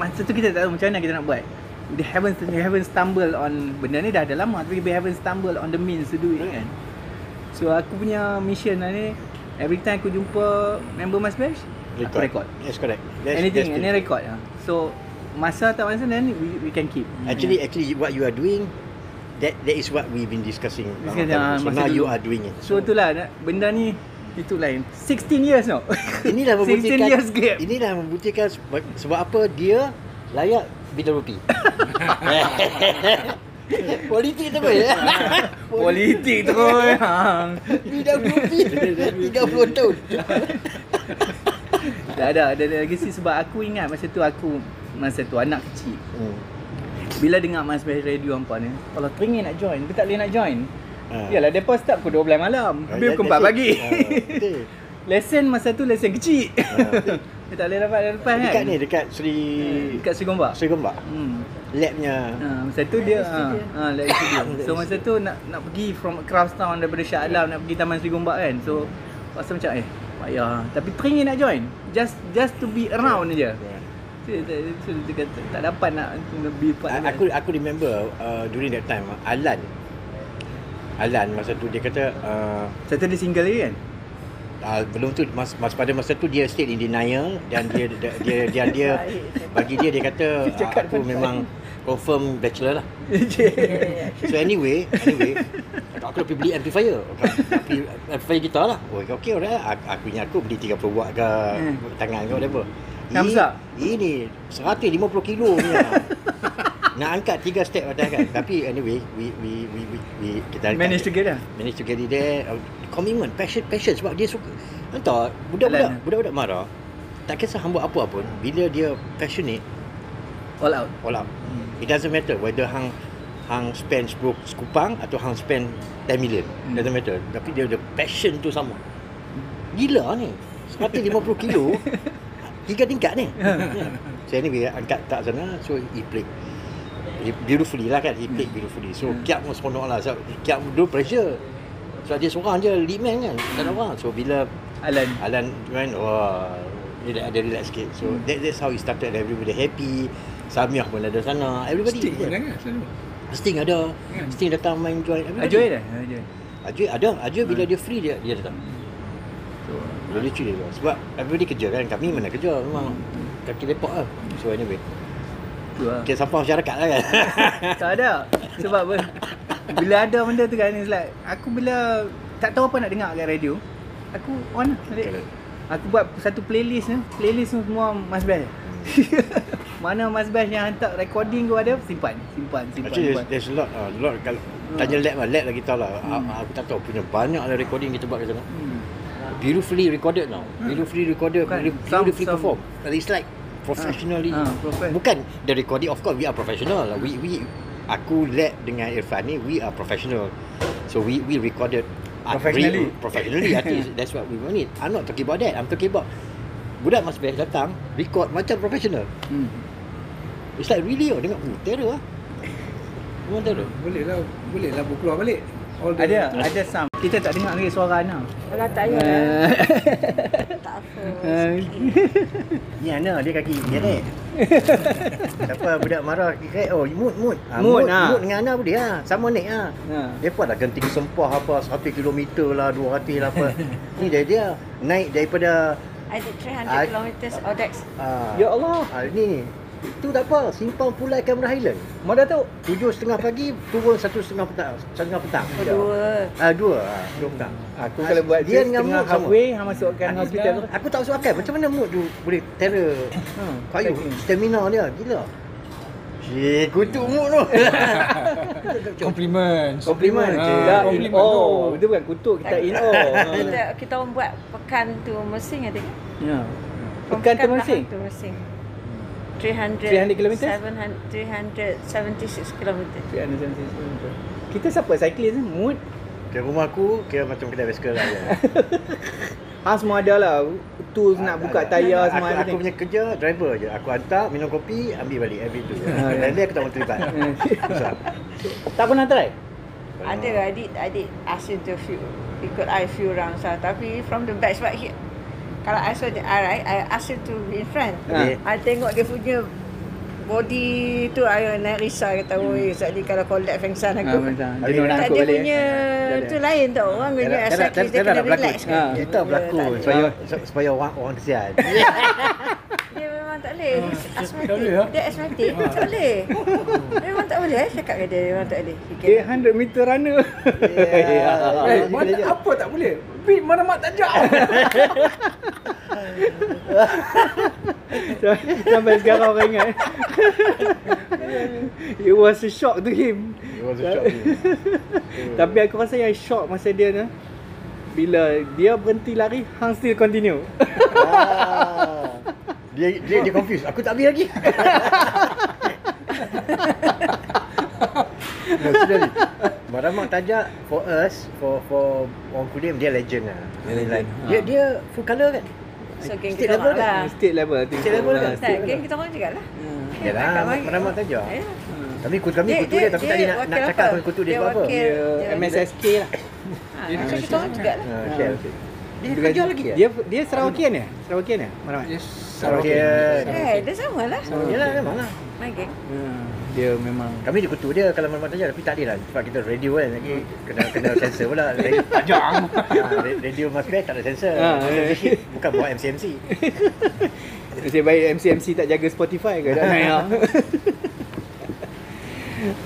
[SPEAKER 1] masa tu kita tak tahu macam mana kita nak buat. We haven't we haven't stumble on benda ni dah ada lama tapi we haven't stumble on the means to do it kan. So aku punya mission lah ni every time aku jumpa member Mas Bash, aku record.
[SPEAKER 5] Yes, correct. That's,
[SPEAKER 1] Anything,
[SPEAKER 5] that's
[SPEAKER 1] any record lah. So masa tak masa then we, we can keep.
[SPEAKER 5] Actually, actually, what you are doing, that that is what we've been discussing.
[SPEAKER 1] Discuss,
[SPEAKER 5] lama
[SPEAKER 1] ah.
[SPEAKER 5] So now
[SPEAKER 1] dulu.
[SPEAKER 5] you are doing it.
[SPEAKER 1] So itulah na- benda ni itu lain. 16 years no.
[SPEAKER 5] Inilah
[SPEAKER 1] 16
[SPEAKER 5] membuktikan
[SPEAKER 1] years gap.
[SPEAKER 5] Inilah membuktikan sebab, sebab apa dia layak bidang rupi. Politik tu ya?
[SPEAKER 1] Politik tu yang.
[SPEAKER 5] Bidang rupi 30 tahun.
[SPEAKER 1] Tak ada, ada legacy sebab aku ingat masa tu aku masa tu anak kecil.
[SPEAKER 5] Hmm.
[SPEAKER 1] Bila dengar Mas Bash Radio hampa ni, kalau teringin nak join, aku tak boleh nak join.
[SPEAKER 5] Ah.
[SPEAKER 1] Yalah, depa start pukul 12 malam.
[SPEAKER 5] Ah,
[SPEAKER 1] Habis pukul 4
[SPEAKER 5] that's it.
[SPEAKER 1] pagi.
[SPEAKER 5] Betul.
[SPEAKER 1] Lesen masa tu lesen kecil.
[SPEAKER 5] Ah.
[SPEAKER 1] Dia tak boleh dapat lepas kan.
[SPEAKER 5] Dekat ni, dekat Sri...
[SPEAKER 1] Dekat Sri Gombak.
[SPEAKER 5] Sri Gombak.
[SPEAKER 1] Hmm.
[SPEAKER 5] Labnya.
[SPEAKER 1] Ha, masa tu dia ha, ha lab studio. So masa tu nak nak pergi from Crafts Town daripada Shah Alam nak pergi Taman Sri Gombak kan. So rasa macam eh payah. Tapi teringin nak join. Just just to be around je. So, dia- so, dia kata tak dapat nak lebih part.
[SPEAKER 5] Aku aku remember uh, during that time Alan Alan masa tu dia kata uh,
[SPEAKER 1] satu dia single lagi kan?
[SPEAKER 5] Uh, belum tu mas, mas pada masa tu dia stay in denial dan dia dia dia dia, dia bagi dia dia kata
[SPEAKER 1] Dia
[SPEAKER 5] uh, aku memang confirm bachelor lah. So anyway, anyway aku dah pergi beli amplifier. Tapi amplifier gitar lah. Oh, okey alright. Aku, aku ingat aku beli 30 watt ke
[SPEAKER 1] Hmm.
[SPEAKER 5] tangan ke whatever. Ini-? Ini 150 kilo punya. Nak angkat tiga step atas kan. Tapi anyway, we we we we, we kita.
[SPEAKER 1] Manage to get lah.
[SPEAKER 5] manage to get it there commitment passion passion sebab dia suka entah budak-budak budak-budak marah tak kisah hang buat apa pun bila dia passionate
[SPEAKER 1] All out.
[SPEAKER 5] all out it doesn't matter whether hang hang spend 10 sekupang atau hang spend 10 million
[SPEAKER 1] Hmm.
[SPEAKER 5] doesn't matter tapi dia ada passion tu sama gila ni 150 kilo tiga tingkat ni yeah. so anyway angkat tak sana so he played he beautifully lah kan he played beautifully. So
[SPEAKER 1] Hmm.
[SPEAKER 5] Kiap pun seronok lah. So, Kiap dulu pressure. Sebab dia seorang je lead man kan tak ada orang. So bila
[SPEAKER 1] Alan.
[SPEAKER 5] Alan kan wah dia ada relax sikit. So
[SPEAKER 1] Hmm.
[SPEAKER 5] that, that's how it started. Everybody happy. Samiah pun ada sana. Everybody
[SPEAKER 6] Stick pun. selalu.
[SPEAKER 5] Sting ada.
[SPEAKER 6] Hmm.
[SPEAKER 5] Sting datang main join.
[SPEAKER 1] Ajoy dah. Ajoy.
[SPEAKER 5] Ajoy ada. Ajoy bila dia free dia dia datang. So dia cuti dia. Datang. sebab everybody kerja kan. Kami mana kerja. Memang kaki lepak lah. So anyway
[SPEAKER 1] Tu lah.
[SPEAKER 5] kita sampah masyarakat lah kan
[SPEAKER 1] tak ada. Sebab ber- bila ada benda tu kan it's like aku bila tak tahu apa nak dengar kat radio, aku on lah balik.
[SPEAKER 5] Correct.
[SPEAKER 1] Aku buat satu playlist ni, playlist semua Mas Bash. Mana Mas Bash yang hantar recording tu ada, simpan, simpan, simpan.
[SPEAKER 5] Actually
[SPEAKER 1] simpan.
[SPEAKER 5] there's, there's a lot uh, lot kalau tanya lab lah lab lagi tahu lah
[SPEAKER 1] Hmm.
[SPEAKER 5] Aku tak tahu punya banyak lah recording kita buat kat sana
[SPEAKER 1] Hmm.
[SPEAKER 5] beautifully recorded now beautifully recorded
[SPEAKER 1] Bukan,
[SPEAKER 5] beautifully,
[SPEAKER 1] some-
[SPEAKER 5] beautifully
[SPEAKER 1] some-
[SPEAKER 5] performed it's like professionally.
[SPEAKER 1] Ah, ah, profe-
[SPEAKER 5] bukan the recording of course we are professional we we aku lab dengan Irfan ni we are professional. So we we recorded uh,
[SPEAKER 1] Professionally.
[SPEAKER 5] re- professionally artist that's what we want it. I'm not talking about that. I'm talking about budak Mas Best datang record macam professional.
[SPEAKER 1] Hmm.
[SPEAKER 5] it's like really oh dengar oh terror ah. Memang terror?
[SPEAKER 6] Boleh lah, boleh lah keluar balik.
[SPEAKER 1] Ada, ada sound. Kita tak dengar lagi suara Ana.
[SPEAKER 8] Kalau tak payah lah. Tak apa.
[SPEAKER 5] Ni Ana dia kaki dia ni. Siapa budak marah kira oh mood mood. Ha,
[SPEAKER 1] Mood,
[SPEAKER 5] mood,
[SPEAKER 1] ah.
[SPEAKER 5] mood dengan Ana boleh ah. Sama ni ah.
[SPEAKER 1] Ha.
[SPEAKER 5] Depa dah ganti sempah apa 1 km lah 200 lah apa. Ni dia dia naik daripada
[SPEAKER 8] did 300
[SPEAKER 5] I-
[SPEAKER 8] kilometers Odex.
[SPEAKER 1] Ya Allah.
[SPEAKER 5] ah, ni itu tak apa simpang pulai Cameron Highland.
[SPEAKER 1] Mau Datuk.
[SPEAKER 5] Tujuh setengah pagi turun satu setengah petang satu setengah petang.
[SPEAKER 8] Kedua.
[SPEAKER 5] Ah dua ah dua petang.
[SPEAKER 1] Aku kalau buat
[SPEAKER 5] dia
[SPEAKER 1] dia
[SPEAKER 5] dengan mood sama.
[SPEAKER 1] halfway hang masukkan hospital.
[SPEAKER 5] Aku tak masuk akal macam mana mood tu boleh terror
[SPEAKER 1] Ha.
[SPEAKER 5] Kayu, stamina dia gila. Cik, kutuk mood tu.
[SPEAKER 6] Compliments.
[SPEAKER 1] Compliment.
[SPEAKER 6] Ah,
[SPEAKER 1] Kita in
[SPEAKER 6] compliment
[SPEAKER 1] oh.
[SPEAKER 6] tu.
[SPEAKER 1] Itu bukan kutuk, kita in oh. Ha.
[SPEAKER 8] Kita kita orang buat pekan tu I think.
[SPEAKER 1] Ya. Pekan tu masing.
[SPEAKER 8] Tu mersing. 300
[SPEAKER 1] 300 kilometres?
[SPEAKER 8] 700 376 kilometres.
[SPEAKER 1] Kita siapa cyclist ni? Mood.
[SPEAKER 5] Kira rumah aku kira macam kedai bicycle lah.
[SPEAKER 1] Hang semua ada lah. Tools nak buka tayar
[SPEAKER 5] aku,
[SPEAKER 1] semua
[SPEAKER 5] aku, aku punya kerja driver je. Aku hantar, minum kopi, ambil balik. Every tu.
[SPEAKER 1] Ah, ya.
[SPEAKER 5] Lain-lain aku tak mau terlibat.
[SPEAKER 1] Tak pernah try?
[SPEAKER 8] Ada, did ask him to few, ikut I few rounds lah. Tapi from the back, sebab he, kalau I saw the eye, right, I ask him to be in front.
[SPEAKER 5] Okay.
[SPEAKER 8] I tengok dia punya body tu, I nak risau kata, oi, sebab dia kalau collect fengsan
[SPEAKER 1] Ha,
[SPEAKER 8] aku.
[SPEAKER 1] dia nak
[SPEAKER 8] tak
[SPEAKER 1] angkut
[SPEAKER 8] dia
[SPEAKER 1] balik.
[SPEAKER 8] punya
[SPEAKER 1] Dia
[SPEAKER 8] tu lain tau. Orang punya psychiatrist dia kena relax kan.
[SPEAKER 5] Kita berlaku
[SPEAKER 8] Dia tak
[SPEAKER 5] supaya supaya orang orang kesian.
[SPEAKER 8] Dia memang tak boleh. Dia asmatik.
[SPEAKER 6] tak boleh, ha?
[SPEAKER 8] Dia asmatik. Tak boleh. Memang tak boleh. eh, Cakap ke dia memang tak boleh.
[SPEAKER 1] Dia
[SPEAKER 8] can-
[SPEAKER 1] 100 meter runner.
[SPEAKER 6] Eh, mana apa tak boleh? Beat mana mak tajak.
[SPEAKER 1] Sampai sekarang orang ingat. It was a shock to him.
[SPEAKER 5] It was a shock to him.
[SPEAKER 1] Tapi aku rasa yang shock masa dia ni bila dia berhenti lari, hang still continue.
[SPEAKER 5] Ah. Dia dia dia confused. Aku tak habis lagi. no, seriously. Maramak Tajak for us, for for orang Kulim dia legend lah. Dia legend. Dia dia full colour kan?
[SPEAKER 8] So geng kita
[SPEAKER 5] level
[SPEAKER 8] orang lah.
[SPEAKER 1] State level I think.
[SPEAKER 5] State level kan?
[SPEAKER 1] Ah,
[SPEAKER 8] Tak, geng kita orang juga lah.
[SPEAKER 5] Yalah,
[SPEAKER 8] Kat mana?
[SPEAKER 5] Maramak Tajak.
[SPEAKER 8] Ya.
[SPEAKER 5] Kami kutu kami kutu dia, tapi tadi nak nak cakap
[SPEAKER 8] apa?
[SPEAKER 5] kutu dia sebab apa?
[SPEAKER 1] Dia
[SPEAKER 8] dia-
[SPEAKER 1] MSSK lah.
[SPEAKER 8] Ha, macam kita orang juga lah.
[SPEAKER 5] Ah, okay, okay. Dia kerja lagi ya?
[SPEAKER 1] Dia dia Sarawakian ya? Sarawakian ya? Mana mak?
[SPEAKER 6] Yes.
[SPEAKER 5] Sarawakian.
[SPEAKER 8] Eh, dia sama lah.
[SPEAKER 5] Yalah memang lah.
[SPEAKER 8] My geng.
[SPEAKER 1] Hmm, dia memang
[SPEAKER 5] Kami di kutu dia kalau Maramak Tajak tapi tak ada lah sebab kita radio kan lagi kena kena sensor pula. Tajam. radio Mas Best tak ada sensor.
[SPEAKER 1] Ah,
[SPEAKER 5] Censorship bukan buat MCMC.
[SPEAKER 1] Nasib baik MC-MC tak jaga Spotify ke tak naik lah.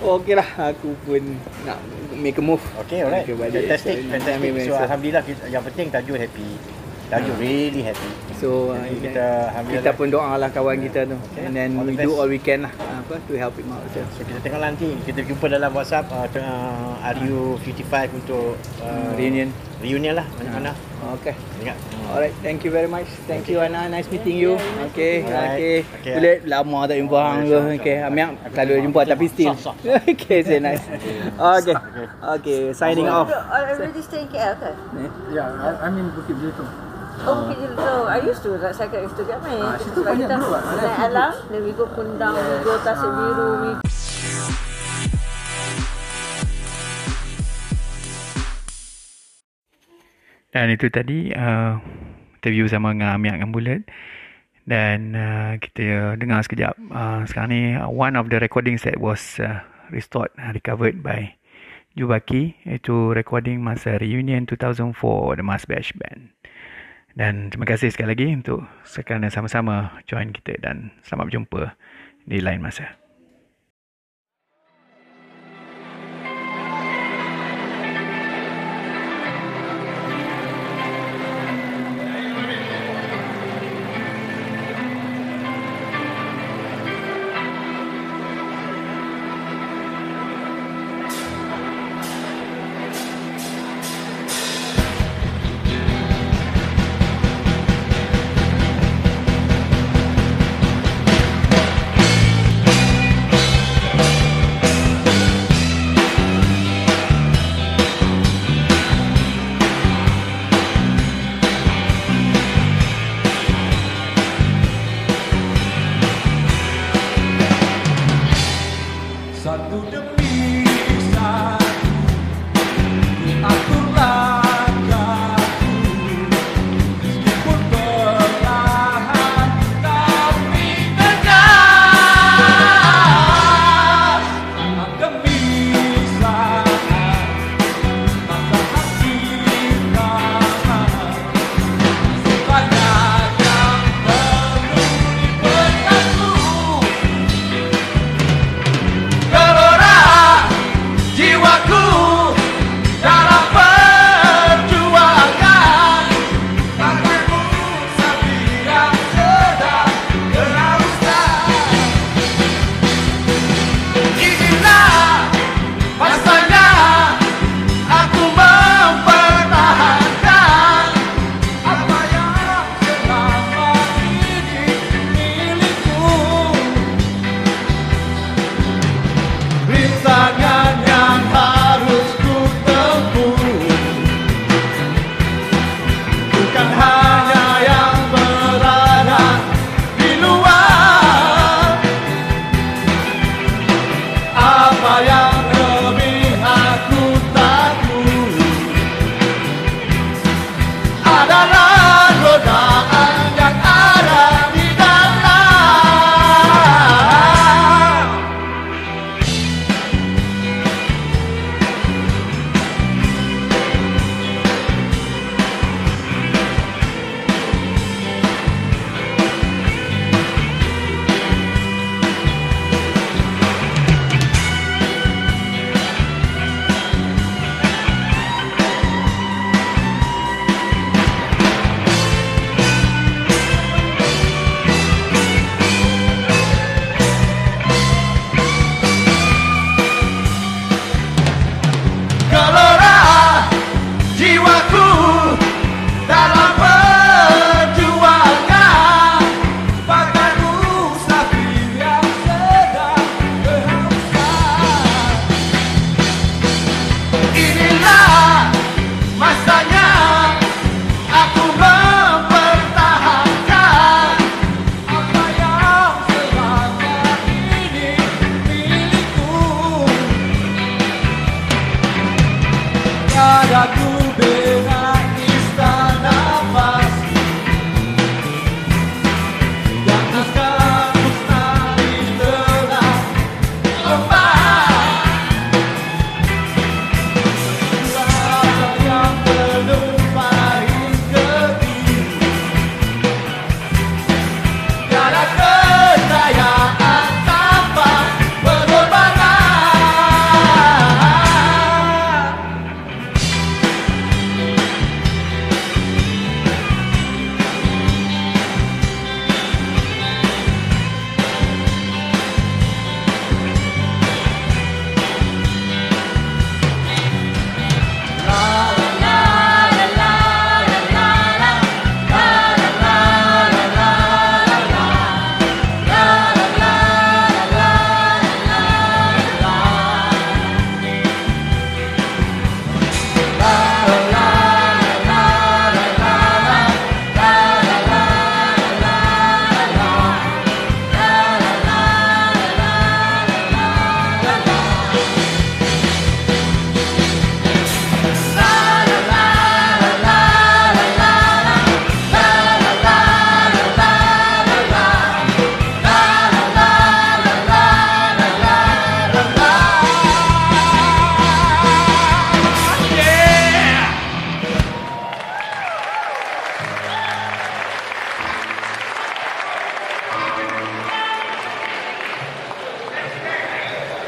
[SPEAKER 1] Okey lah, aku pun nak make a move.
[SPEAKER 5] Okay, alright.
[SPEAKER 1] Okay.
[SPEAKER 5] Fantastic,
[SPEAKER 1] So,
[SPEAKER 5] fantastic.
[SPEAKER 1] ambil
[SPEAKER 5] So,
[SPEAKER 1] masa.
[SPEAKER 5] Alhamdulillah, kita, yang penting Tajul happy. Tajul really happy.
[SPEAKER 1] So uh, kita,
[SPEAKER 5] kita
[SPEAKER 1] pun doa lah kawan kita tu
[SPEAKER 5] Okay.
[SPEAKER 1] And then
[SPEAKER 5] All the
[SPEAKER 1] we do
[SPEAKER 5] best.
[SPEAKER 1] all we can lah apa, To help him out so.
[SPEAKER 5] So, kita tengok nanti. Kita jumpa dalam WhatsApp uh, tengah RU55 untuk uh,
[SPEAKER 1] Reunion.
[SPEAKER 5] Reunion lah, mana-mana.
[SPEAKER 1] Okay
[SPEAKER 5] Ingat.
[SPEAKER 1] Alright, thank you very much. Thank you Ana, nice meeting you. Okay,
[SPEAKER 5] Alright.
[SPEAKER 1] okay.
[SPEAKER 5] Okay.
[SPEAKER 1] Boleh lama tak jumpa hang tu. Okay, Amiak selalu jumpa tapi still. Okay, say nice. Okay. Okay, signing off.
[SPEAKER 8] You already stay in KL ke?
[SPEAKER 6] Ya, I mean Bukit Belitung.
[SPEAKER 8] Oh, Bukit Jelutong. I used to like cycle used to get main.
[SPEAKER 6] Ah, situ banyak
[SPEAKER 8] kita
[SPEAKER 6] dulu, ah.
[SPEAKER 8] naik alam, then we go Kundang, we go Tasik Biru, we
[SPEAKER 9] Dan itu tadi uh, interview sama dengan Amiak dengan Bulat. Dan uh, kita dengar sekejap. Uh, sekarang ni uh, one of the recordings that was uh, restored, uh, recovered by Jubaki. Itu recording masa reunion 2004 The Mass Bash Band. Dan terima kasih sekali lagi untuk sekalian sama-sama join kita dan selamat berjumpa di lain masa.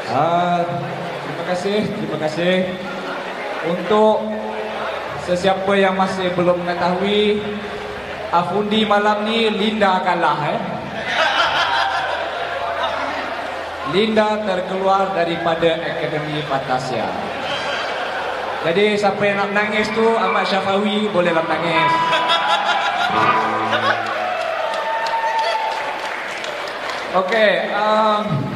[SPEAKER 9] Uh, terima kasih, terima kasih untuk sesiapa yang masih belum mengetahui Afundi malam ni Linda kalah eh. Linda terkeluar daripada Akademi Fantasia. Jadi siapa yang nak menangis tu Ahmad Syafawi bolehlah menangis. Okey, um,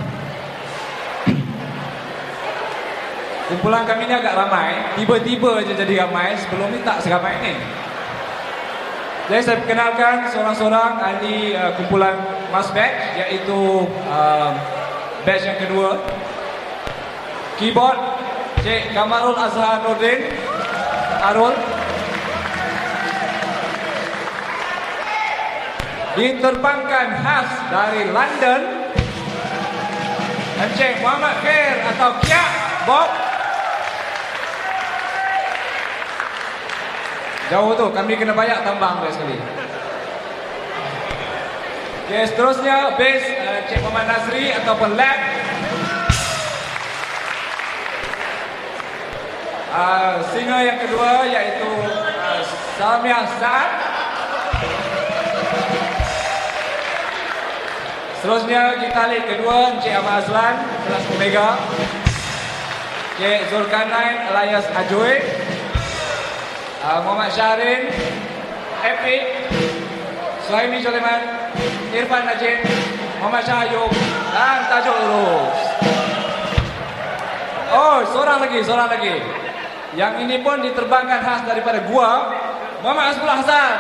[SPEAKER 9] kumpulan kami ni agak ramai. Tiba-tiba je jadi ramai. Sebelum ni tak seramai ni. Jadi saya perkenalkan seorang-seorang ahli uh, kumpulan Mas Batch iaitu uh, batch yang kedua. Keyboard Cik Kamarul Azhar Nordin Arul Diterbangkan khas dari London Encik Muhammad Khair atau Kiak Bob Jauh tu, kami kena bayar tambang dia sekali. Okay, seterusnya bass uh, Cik Muhammad Nazri ataupun lab. Uh, singer yang kedua iaitu uh, Samia Saad. Seterusnya kita lihat kedua Encik Ahmad Azlan kelas Omega. Encik Zulkarnain alias Ajoy. Uh, Muhammad Syahrin, Epic, Suhaimi Joleman, Irfan Najib, Muhammad Shah Ayub dan Tajuk Urus. Oh, seorang lagi, seorang lagi. Yang ini pun diterbangkan khas daripada gua, Muhammad Asbullah Hasan.